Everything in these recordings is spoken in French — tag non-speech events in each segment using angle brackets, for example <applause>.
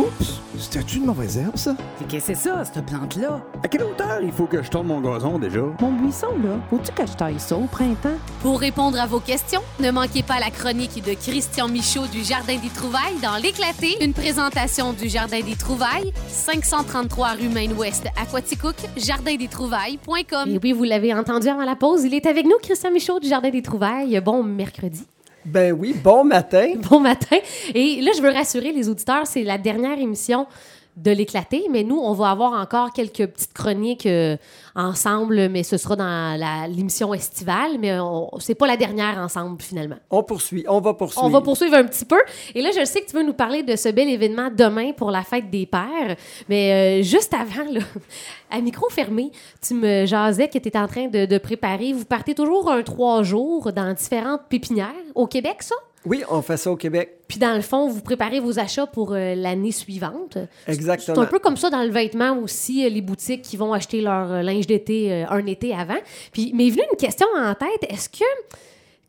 Oups, c'était une mauvaise herbe, ça? Qu'est-ce que c'est ça, cette plante-là? À quelle hauteur il faut que je tourne mon gazon déjà? Mon buisson, là, faut-tu que je taille ça au printemps? Pour répondre à vos questions, ne manquez pas la chronique de Christian Michaud du Jardin des Trouvailles dans L'éclaté, une présentation du Jardin des Trouvailles, 533 rue Maine-Ouest à Quaticook, jardindestrouvailles.com. Et oui, vous l'avez entendu avant la pause, il est avec nous, Christian Michaud du Jardin des Trouvailles. Bon mercredi. Ben oui, bon matin. <laughs> Bon matin. Et là, je veux rassurer les auditeurs, c'est la dernière émission de l'éclater, mais nous, on va avoir encore quelques petites chroniques euh, ensemble, mais ce sera dans la- l'émission estivale, mais c'est pas la dernière ensemble finalement. On poursuit, on va poursuivre. On va poursuivre un petit peu. Et là, je sais que tu veux nous parler de ce bel événement demain pour la fête des pères. Mais euh, juste avant, là, <laughs> à micro fermé, tu me jasais que tu étais en train de, de préparer. Vous partez toujours un trois jours dans différentes pépinières au Québec, ça? Oui, on fait ça au Québec. Puis dans le fond, vous préparez vos achats pour euh, l'année suivante. C'est Exactement. un peu comme ça dans le vêtement aussi, euh, les boutiques qui vont acheter leur euh, linge d'été euh, un été avant. Puis m'est venue une question en tête. Est-ce que,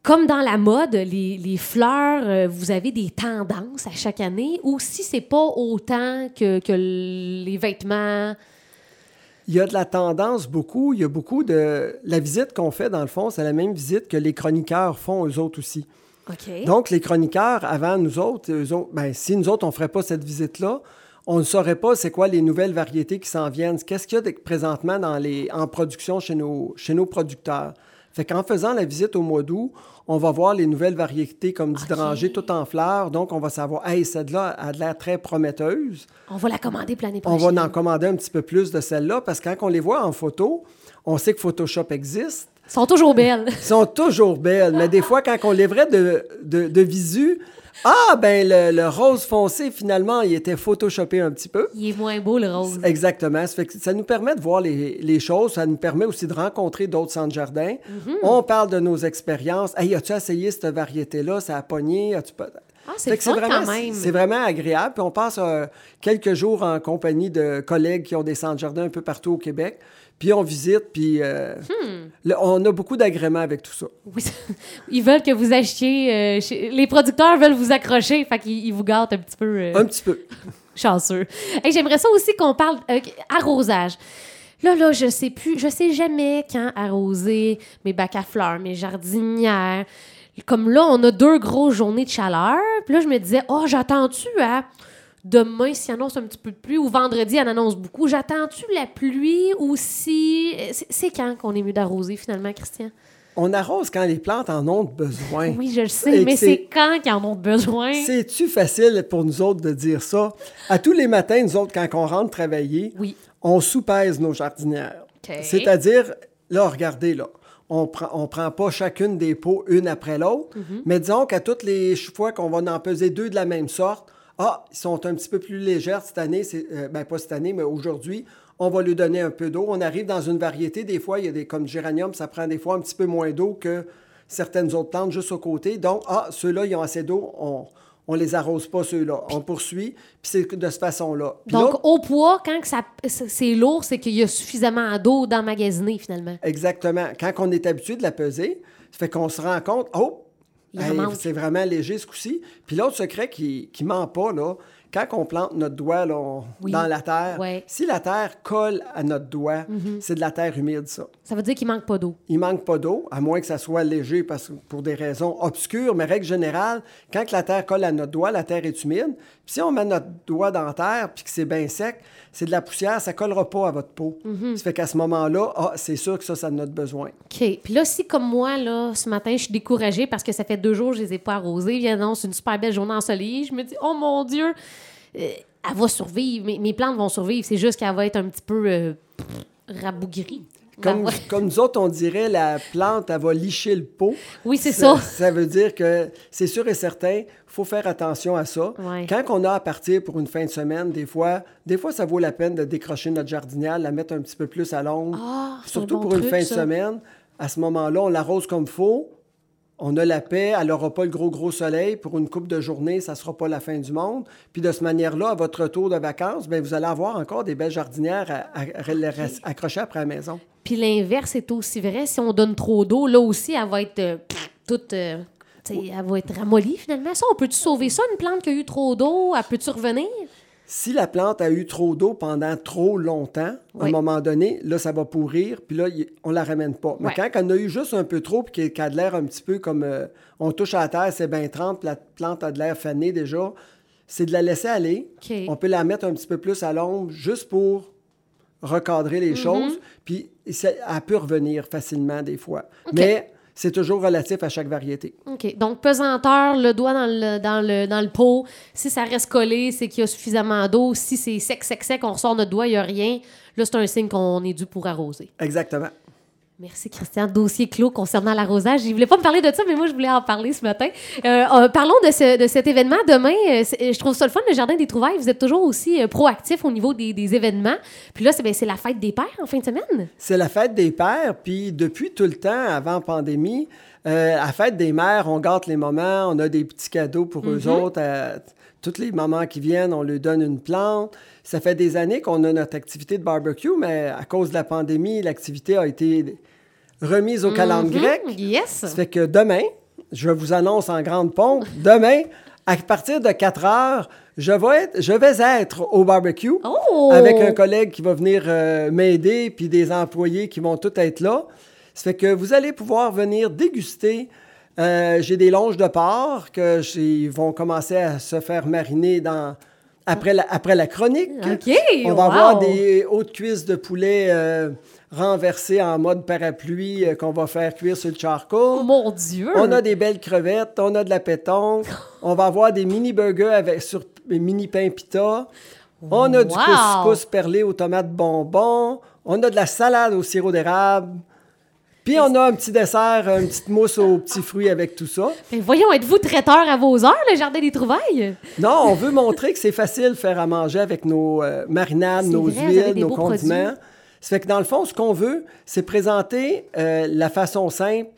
comme dans la mode, les, les fleurs, vous avez des tendances à chaque année? Ou si c'est pas autant que, que les vêtements? Il y a de la tendance beaucoup. Il y a beaucoup de. La visite qu'on fait, dans le fond, c'est la même visite que les chroniqueurs font eux autres aussi. Donc, les chroniqueurs, avant nous autres, eux autres ben, si nous autres, on ne ferait pas cette visite-là, on ne saurait pas c'est quoi les nouvelles variétés qui s'en viennent. Qu'est-ce qu'il y a de- présentement dans les, en production chez nos, chez nos producteurs? Fait qu'en faisant la visite au mois d'août, on va voir les nouvelles variétés comme d'hydrangée tout en fleurs. Donc, on va savoir, hey, celle-là a de l'air très prometteuse. on va la commander pour l'année On va en commander un petit peu plus de celle-là parce que quand on les voit en photo, on sait que Photoshop existe. Sont toujours belles. Ils sont toujours belles, mais des fois, quand on les verrait de, de, de visu, ah, ben le, le rose foncé, finalement, il était photoshopé un petit peu. Il est moins beau, le rose. Exactement. Ça, fait que ça nous permet de voir les, les choses. Ça nous permet aussi de rencontrer d'autres centres jardins. Mhm. On parle de nos expériences. Hey, as-tu essayé cette variété-là? Ça a pogné? Ah, c'est vraiment, quand même. C'est vraiment agréable. Puis on passe euh, quelques jours en compagnie de collègues qui ont des centres jardins un peu partout au Québec. Puis on visite, puis euh, Hmm. le- on a beaucoup d'agréments avec tout ça. Oui, <laughs> ils veulent que vous achetiez. euh, chez- Les producteurs veulent vous accrocher, fait qu'ils ils vous gâtent un petit peu Un petit peu. <laughs> chanceux. Hey, J'aimerais ça aussi qu'on parle arrosage. Là, là, je sais plus, je sais jamais quand arroser mes bacs à fleurs, mes jardinières. Comme là, on a deux grosses journées de chaleur. Puis là, je me disais, oh, j'attends-tu à demain s'il annonce un petit peu de pluie ou vendredi, elle annonce beaucoup. J'attends-tu la pluie ou si. C'est- quand qu'on est mieux d'arroser finalement, Christian? On arrose quand les plantes en ont besoin. Oui, je le sais, Et mais c'est- quand qu'ils en ont besoin? C'est-tu facile pour nous autres de dire ça? À tous les matins, nous autres, quand on rentre travailler, Oui. on soupèse nos jardinières. C'est-à-dire, là, regardez, là, on prend, on prend pas chacune des pots une après l'autre, Mm-hmm. mais disons qu'à toutes les fois qu'on va en peser deux de la même sorte, ah, ils sont un petit peu plus légères cette année, c'est, euh, ben pas cette année, mais aujourd'hui, on va lui donner un peu d'eau. On arrive dans une variété, des fois, il y a des, comme géranium, ça prend des fois un petit peu moins d'eau que certaines autres plantes juste au côté. Donc, ah, ceux-là, ils ont assez d'eau, on, on les arrose pas, ceux-là. On poursuit, puis c'est de cette façon-là. Donc, au poids, quand que ça, c'est lourd, c'est qu'il y a suffisamment d'eau d'emmagasiner, finalement. Exactement. Quand on est habitué de la peser, ça fait qu'on se rend compte, oh, hey, c'est vraiment léger ce coup-ci. Puis l'autre secret qui ne ment pas, là, quand on plante notre doigt là, on- Oui. dans la terre, Ouais. Mhm. si la terre colle à notre doigt, c'est de la terre humide, ça. Ça veut dire qu'il manque pas d'eau. Il manque pas d'eau, à moins que ça soit léger parce que pour des raisons obscures, mais règle générale, quand la terre colle à notre doigt, la terre est humide. Puis si on met notre doigt dans la terre puis que c'est bien sec, c'est de la poussière, ça collera pas à votre peau. Mhm. Ça fait qu'à ce moment-là, ah, c'est sûr que ça, ça a notre besoin. OK. Puis là, si, comme moi, là, ce matin, je suis découragée parce que ça fait deux jours que je les ai pas arrosés, il annonce une super belle journée ensoleillée, je me dis, oh mon Dieu, euh, elle va survivre, mes, mes plantes vont survivre, c'est juste qu'elle va être un petit peu euh, rabougrie. Comme, Ben ouais. comme nous autres, on dirait la plante, elle va licher le pot. Oui, c'est ça. Ça veut dire que c'est sûr et certain, il faut faire attention à ça. Ouais. Quand on a à partir pour une fin de semaine, des fois, des fois, ça vaut la peine de décrocher notre jardinière, la mettre un petit peu plus à l'ombre. Ah, Surtout un bon pour une fin de semaine. À ce moment-là, on l'arrose comme il faut. On a la paix, elle n'aura pas le gros, gros soleil. Pour une coupe de journée, ça ne sera pas la fin du monde. Puis de cette manière-là, à votre retour de vacances, bien, vous allez avoir encore des belles jardinières à, à- à- accrochées après la maison. Puis l'inverse est aussi vrai. Si on donne trop d'eau, là aussi, elle va être euh, toute. euh, elle va être ramollie finalement. Ça, on peut-tu sauver ça, une plante qui a eu trop d'eau? Elle peut-tu revenir? Si la plante a eu trop d'eau pendant trop longtemps, à un moment donné, là, ça va pourrir, puis là, on la ramène pas. Mais Ouais. quand on a eu juste un peu trop, puis qu'elle- a de l'air un petit peu comme euh, on touche à la terre, c'est bien trempe, puis la plante a de l'air fanée déjà, c'est de la laisser aller. On peut la mettre un petit peu plus à l'ombre juste pour recadrer Mm-hmm. les choses, puis elle peut revenir facilement des fois. Mais c'est toujours relatif à chaque variété. OK. Donc, pesanteur, le doigt dans le, dans le, dans le pot. Si ça reste collé, c'est qu'il y a suffisamment d'eau. Si c'est sec, sec, sec, on ressort notre doigt, il n'y a rien. Là, c'est un signe qu'on est dû pour arroser. Exactement. Merci, Christian. Dossier clos concernant l'arrosage. Je ne voulais pas me parler de ça, mais moi, je voulais en parler ce matin. Euh, euh, parlons de, ce- de cet événement. Demain, euh, je trouve ça le fun, le Jardin des Trouvailles. Vous êtes toujours aussi proactif au niveau des, des événements. Puis là, c'est ben, c'est la fête des pères en fin de semaine. C'est la fête des pères, puis depuis tout le temps, avant pandémie, euh, à la fête des mères, on gâte les mamans, on a des petits cadeaux pour eux autres. à- toutes les mamans qui viennent, on leur donne une plante. Ça fait des années qu'on a notre activité de barbecue, mais à cause de la pandémie, l'activité a été remise au calendrier grec. Mhm, Yes. Ça fait que demain, je vous annonce en grande pompe, demain, à partir de 4 heures, je vais être, je vais être au barbecue Oh! avec un collègue qui va venir euh, m'aider, puis des employés qui vont tous être là. Ça fait que vous allez pouvoir venir déguster. Euh, J'ai des longes de porc que ils vont commencer à se faire mariner dans, après, la, après la chronique. OK, On va wow. avoir des hautes cuisses de poulet euh, renversées en mode parapluie euh, qu'on va faire cuire sur le charcoal. Oh mon Dieu! On a des belles crevettes, on a de la pétanque, <laughs> on va avoir des mini burgers avec sur mini pain pita. On a du couscous perlé aux tomates bonbons, on a de la salade au sirop d'érable. Puis on a un petit dessert, une petite mousse aux petits fruits avec tout ça. Ben voyons, êtes-vous traiteur à vos heures, le Jardin des Trouvailles? Non, on veut montrer que c'est facile de faire à manger avec nos euh, marinades, nos vrai, huiles, nos condiments. produits. Ça fait que dans le fond, ce qu'on veut, c'est présenter euh, la façon simple,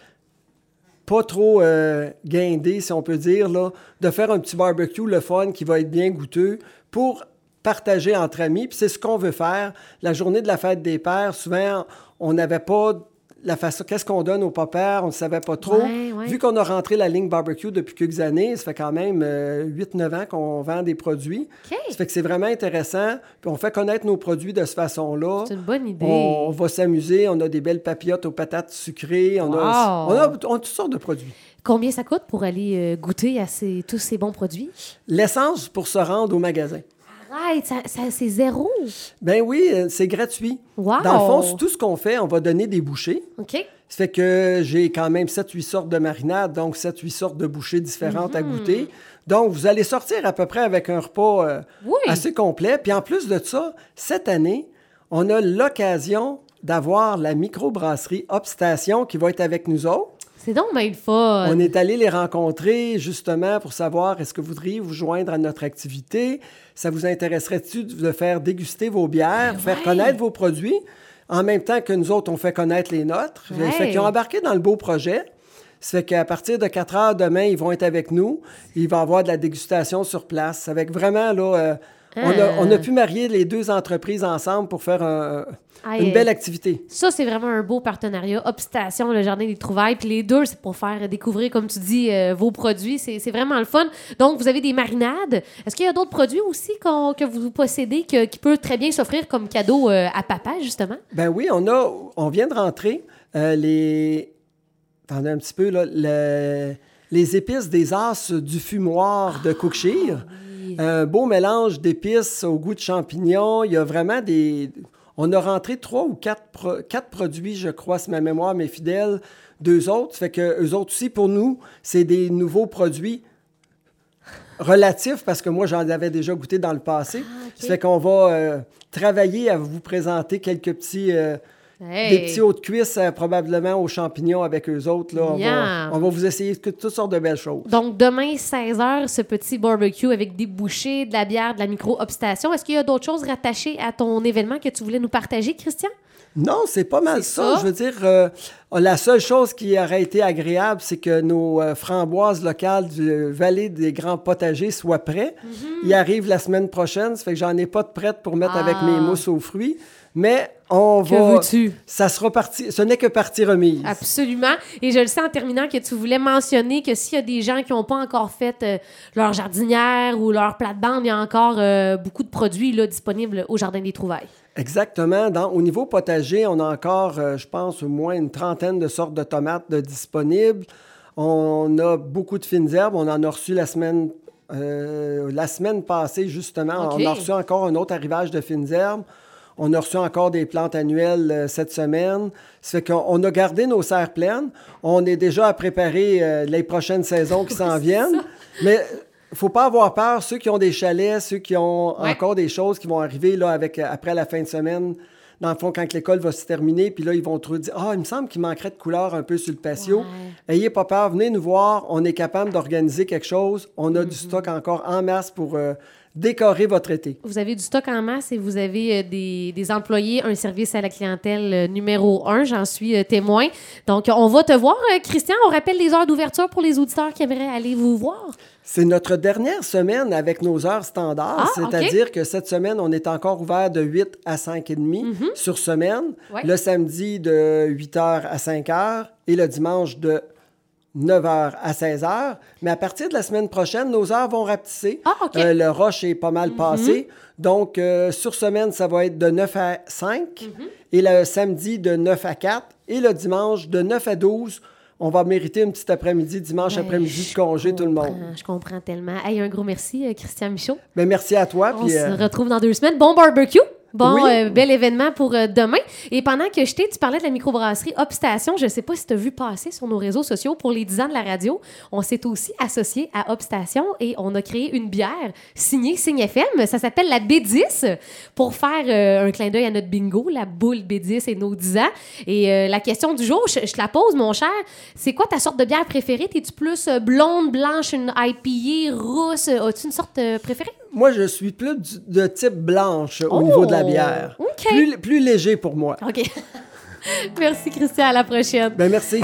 pas trop euh, guindée, si on peut dire, là, de faire un petit barbecue, le fun, qui va être bien goûteux pour partager entre amis. Puis c'est ce qu'on veut faire. La journée de la fête des pères, souvent, on n'avait pas la façon, qu'est-ce qu'on donne aux papas, on ne savait pas trop. Ouais, ouais. Vu qu'on a rentré la ligne barbecue depuis quelques années, ça fait quand même euh, 8-9 ans qu'on vend des produits. Ça fait que c'est vraiment intéressant. Puis on fait connaître nos produits de cette façon-là. C'est une bonne idée. On va s'amuser. On a des belles papillotes aux patates sucrées. On, a, Wow. on, a, on a toutes sortes de produits. Combien ça coûte pour aller euh, goûter à ces- tous ces bons produits? L'essence pour se rendre au magasin. Ça, ça- c'est zéro. Ben oui, euh, c'est gratuit. Wow. Dans le fond, tout ce qu'on fait, on va donner des bouchées. OK. Ça fait que j'ai quand même 7-8 sortes de marinades, donc 7-8 sortes de bouchées différentes à goûter. Donc, vous allez sortir à peu près avec un repas euh, Oui. assez complet. Puis en plus de ça, cette année, on a l'occasion d'avoir la microbrasserie Obstation qui va être avec nous autres. C'est donc bien le fun. On est allé les rencontrer justement pour savoir est-ce que vous voudriez vous joindre à notre activité? Ça vous intéresserait-tu de faire déguster vos bières, faire ouais. connaître vos produits, en même temps que nous autres, on fait connaître les nôtres. Ça Ouais. fait qu'ils ont embarqué dans le beau projet. Ça fait qu'à partir de 4 heures demain, ils vont être avec nous. Il va y avoir de la dégustation sur place. Avec vraiment, là, euh, on, a, on a pu marier les deux entreprises ensemble pour faire un- Ah, une euh, belle activité. Ça, c'est vraiment un beau partenariat. Obstation, le Jardin des Trouvailles. Puis les deux, c'est pour faire découvrir, comme tu dis, euh, vos produits. C'est vraiment le fun. Donc, vous avez des marinades. Est-ce qu'il y a d'autres produits aussi qu'on- que vous possédez que- qui peut très bien s'offrir comme cadeau euh, à papa, justement? Ben oui, on a, on vient de rentrer euh, les, attendez un petit peu là, le- les épices des as du fumoir de Cookshire. Un beau mélange d'épices au goût de champignons. Il y a vraiment des, on a rentré trois ou quatre, pro- quatre produits, je crois, si ma mémoire m'est fidèle. Deux autres, ça fait que eux autres aussi pour nous, c'est des nouveaux produits relatifs parce que moi j'en avais déjà goûté dans le passé. Ça fait qu'on va euh, travailler à vous présenter quelques petits, euh, Hey. des petits hauts de cuisse euh, probablement aux champignons avec eux autres. Là. On, va, on va vous essayer que- toutes sortes de belles choses. Donc, demain, 16h, ce petit barbecue avec des bouchées, de la bière, de la micro-obstation. Est-ce qu'il y a d'autres choses rattachées à ton événement que tu voulais nous partager, Christian? Non, c'est pas mal ça. ça. Je veux dire, euh, la seule chose qui aurait été agréable, c'est que nos euh, framboises locales du Vallée des Grands Potagers soient prêts. Ils arrivent la semaine prochaine, ça fait que j'en ai pas de prête pour mettre avec Ah. mes mousses aux fruits. Mais on Que va. veux-tu? Ça sera parti. Ce n'est que partie remise. Absolument. Et je le sais en terminant que tu voulais mentionner que s'il y a des gens qui n'ont pas encore fait euh, leur jardinière ou leur plate-bande, il y a encore euh, beaucoup de produits là, disponibles au Jardin des Trouvailles. Exactement. Dans, au niveau potager, on a encore, euh, je pense, au moins une trentaine de sortes de tomates de disponibles. On a beaucoup de fines herbes. On en a reçu la semaine, la semaine passée, justement. On a reçu encore un autre arrivage de fines herbes. On a reçu encore des plantes annuelles euh, cette semaine. Ça fait qu'on on a gardé nos serres pleines. On est déjà à préparer euh, les prochaines saisons qui <laughs> s'en viennent. Mais il faut pas avoir peur. Ceux qui ont des chalets, ceux qui ont Ouais. encore des choses qui vont arriver là, avec, euh, après la fin de semaine, dans le fond, quand l'école va se terminer, puis là, ils vont trouver dire Ah, il me semble qu'il manquerait de couleur un peu sur le patio. Ayez pas peur, venez nous voir. On est capable d'organiser quelque chose. On a du stock encore en masse pour euh, décorer votre été. Vous avez du stock en masse et vous avez euh, des, des employés, un service à la clientèle euh, numéro un, j'en suis euh, témoin. Donc, on va te voir, Christian. On rappelle les heures d'ouverture pour les auditeurs qui aimeraient aller vous voir. C'est notre dernière semaine avec nos heures standards, Ah, c'est-à-dire que cette semaine, on est encore ouvert de 8 à 5 et demi sur semaine, Mhm. Ouais. le samedi de 8 h à 5 h et le dimanche de 9 h à 16 h. Mais à partir de la semaine prochaine, nos heures vont rapetisser. Ah, OK. Mhm. Euh, le rush est pas mal passé. Donc, euh, sur semaine, ça va être de 9 à 5 Mhm. et le samedi de 9 à 4 et le dimanche de 9 à 12. On va mériter une petite après-midi, dimanche Ben, après-midi de congé, tout le monde. Je comprends tellement. Hey, un gros merci, euh, Christian Michaud. Ben, merci à toi. On se euh, retrouve dans deux semaines. Bon barbecue! Bon, Oui. euh, bel événement pour euh, demain. Et pendant que je t'ai, tu parlais de la microbrasserie Opstation. Je ne sais pas si tu as vu passer sur nos réseaux sociaux pour les 10 ans de la radio. On s'est aussi associé à Opstation et on a créé une bière signée Signe FM. Ça s'appelle la B10 pour faire euh, un clin d'œil à notre bingo, la boule B10 et nos 10 ans. Et la question du jour, je, je te la pose, mon cher. C'est quoi ta sorte de bière préférée? T'es-tu plus blonde, blanche, une IPA, rousse? As-tu une sorte préférée? Moi, je suis plus du- de type blanche au Oh, niveau de la bière. OK. Plus, plus léger pour moi. OK. <laughs> Merci, Christian. À la prochaine. Ben, merci.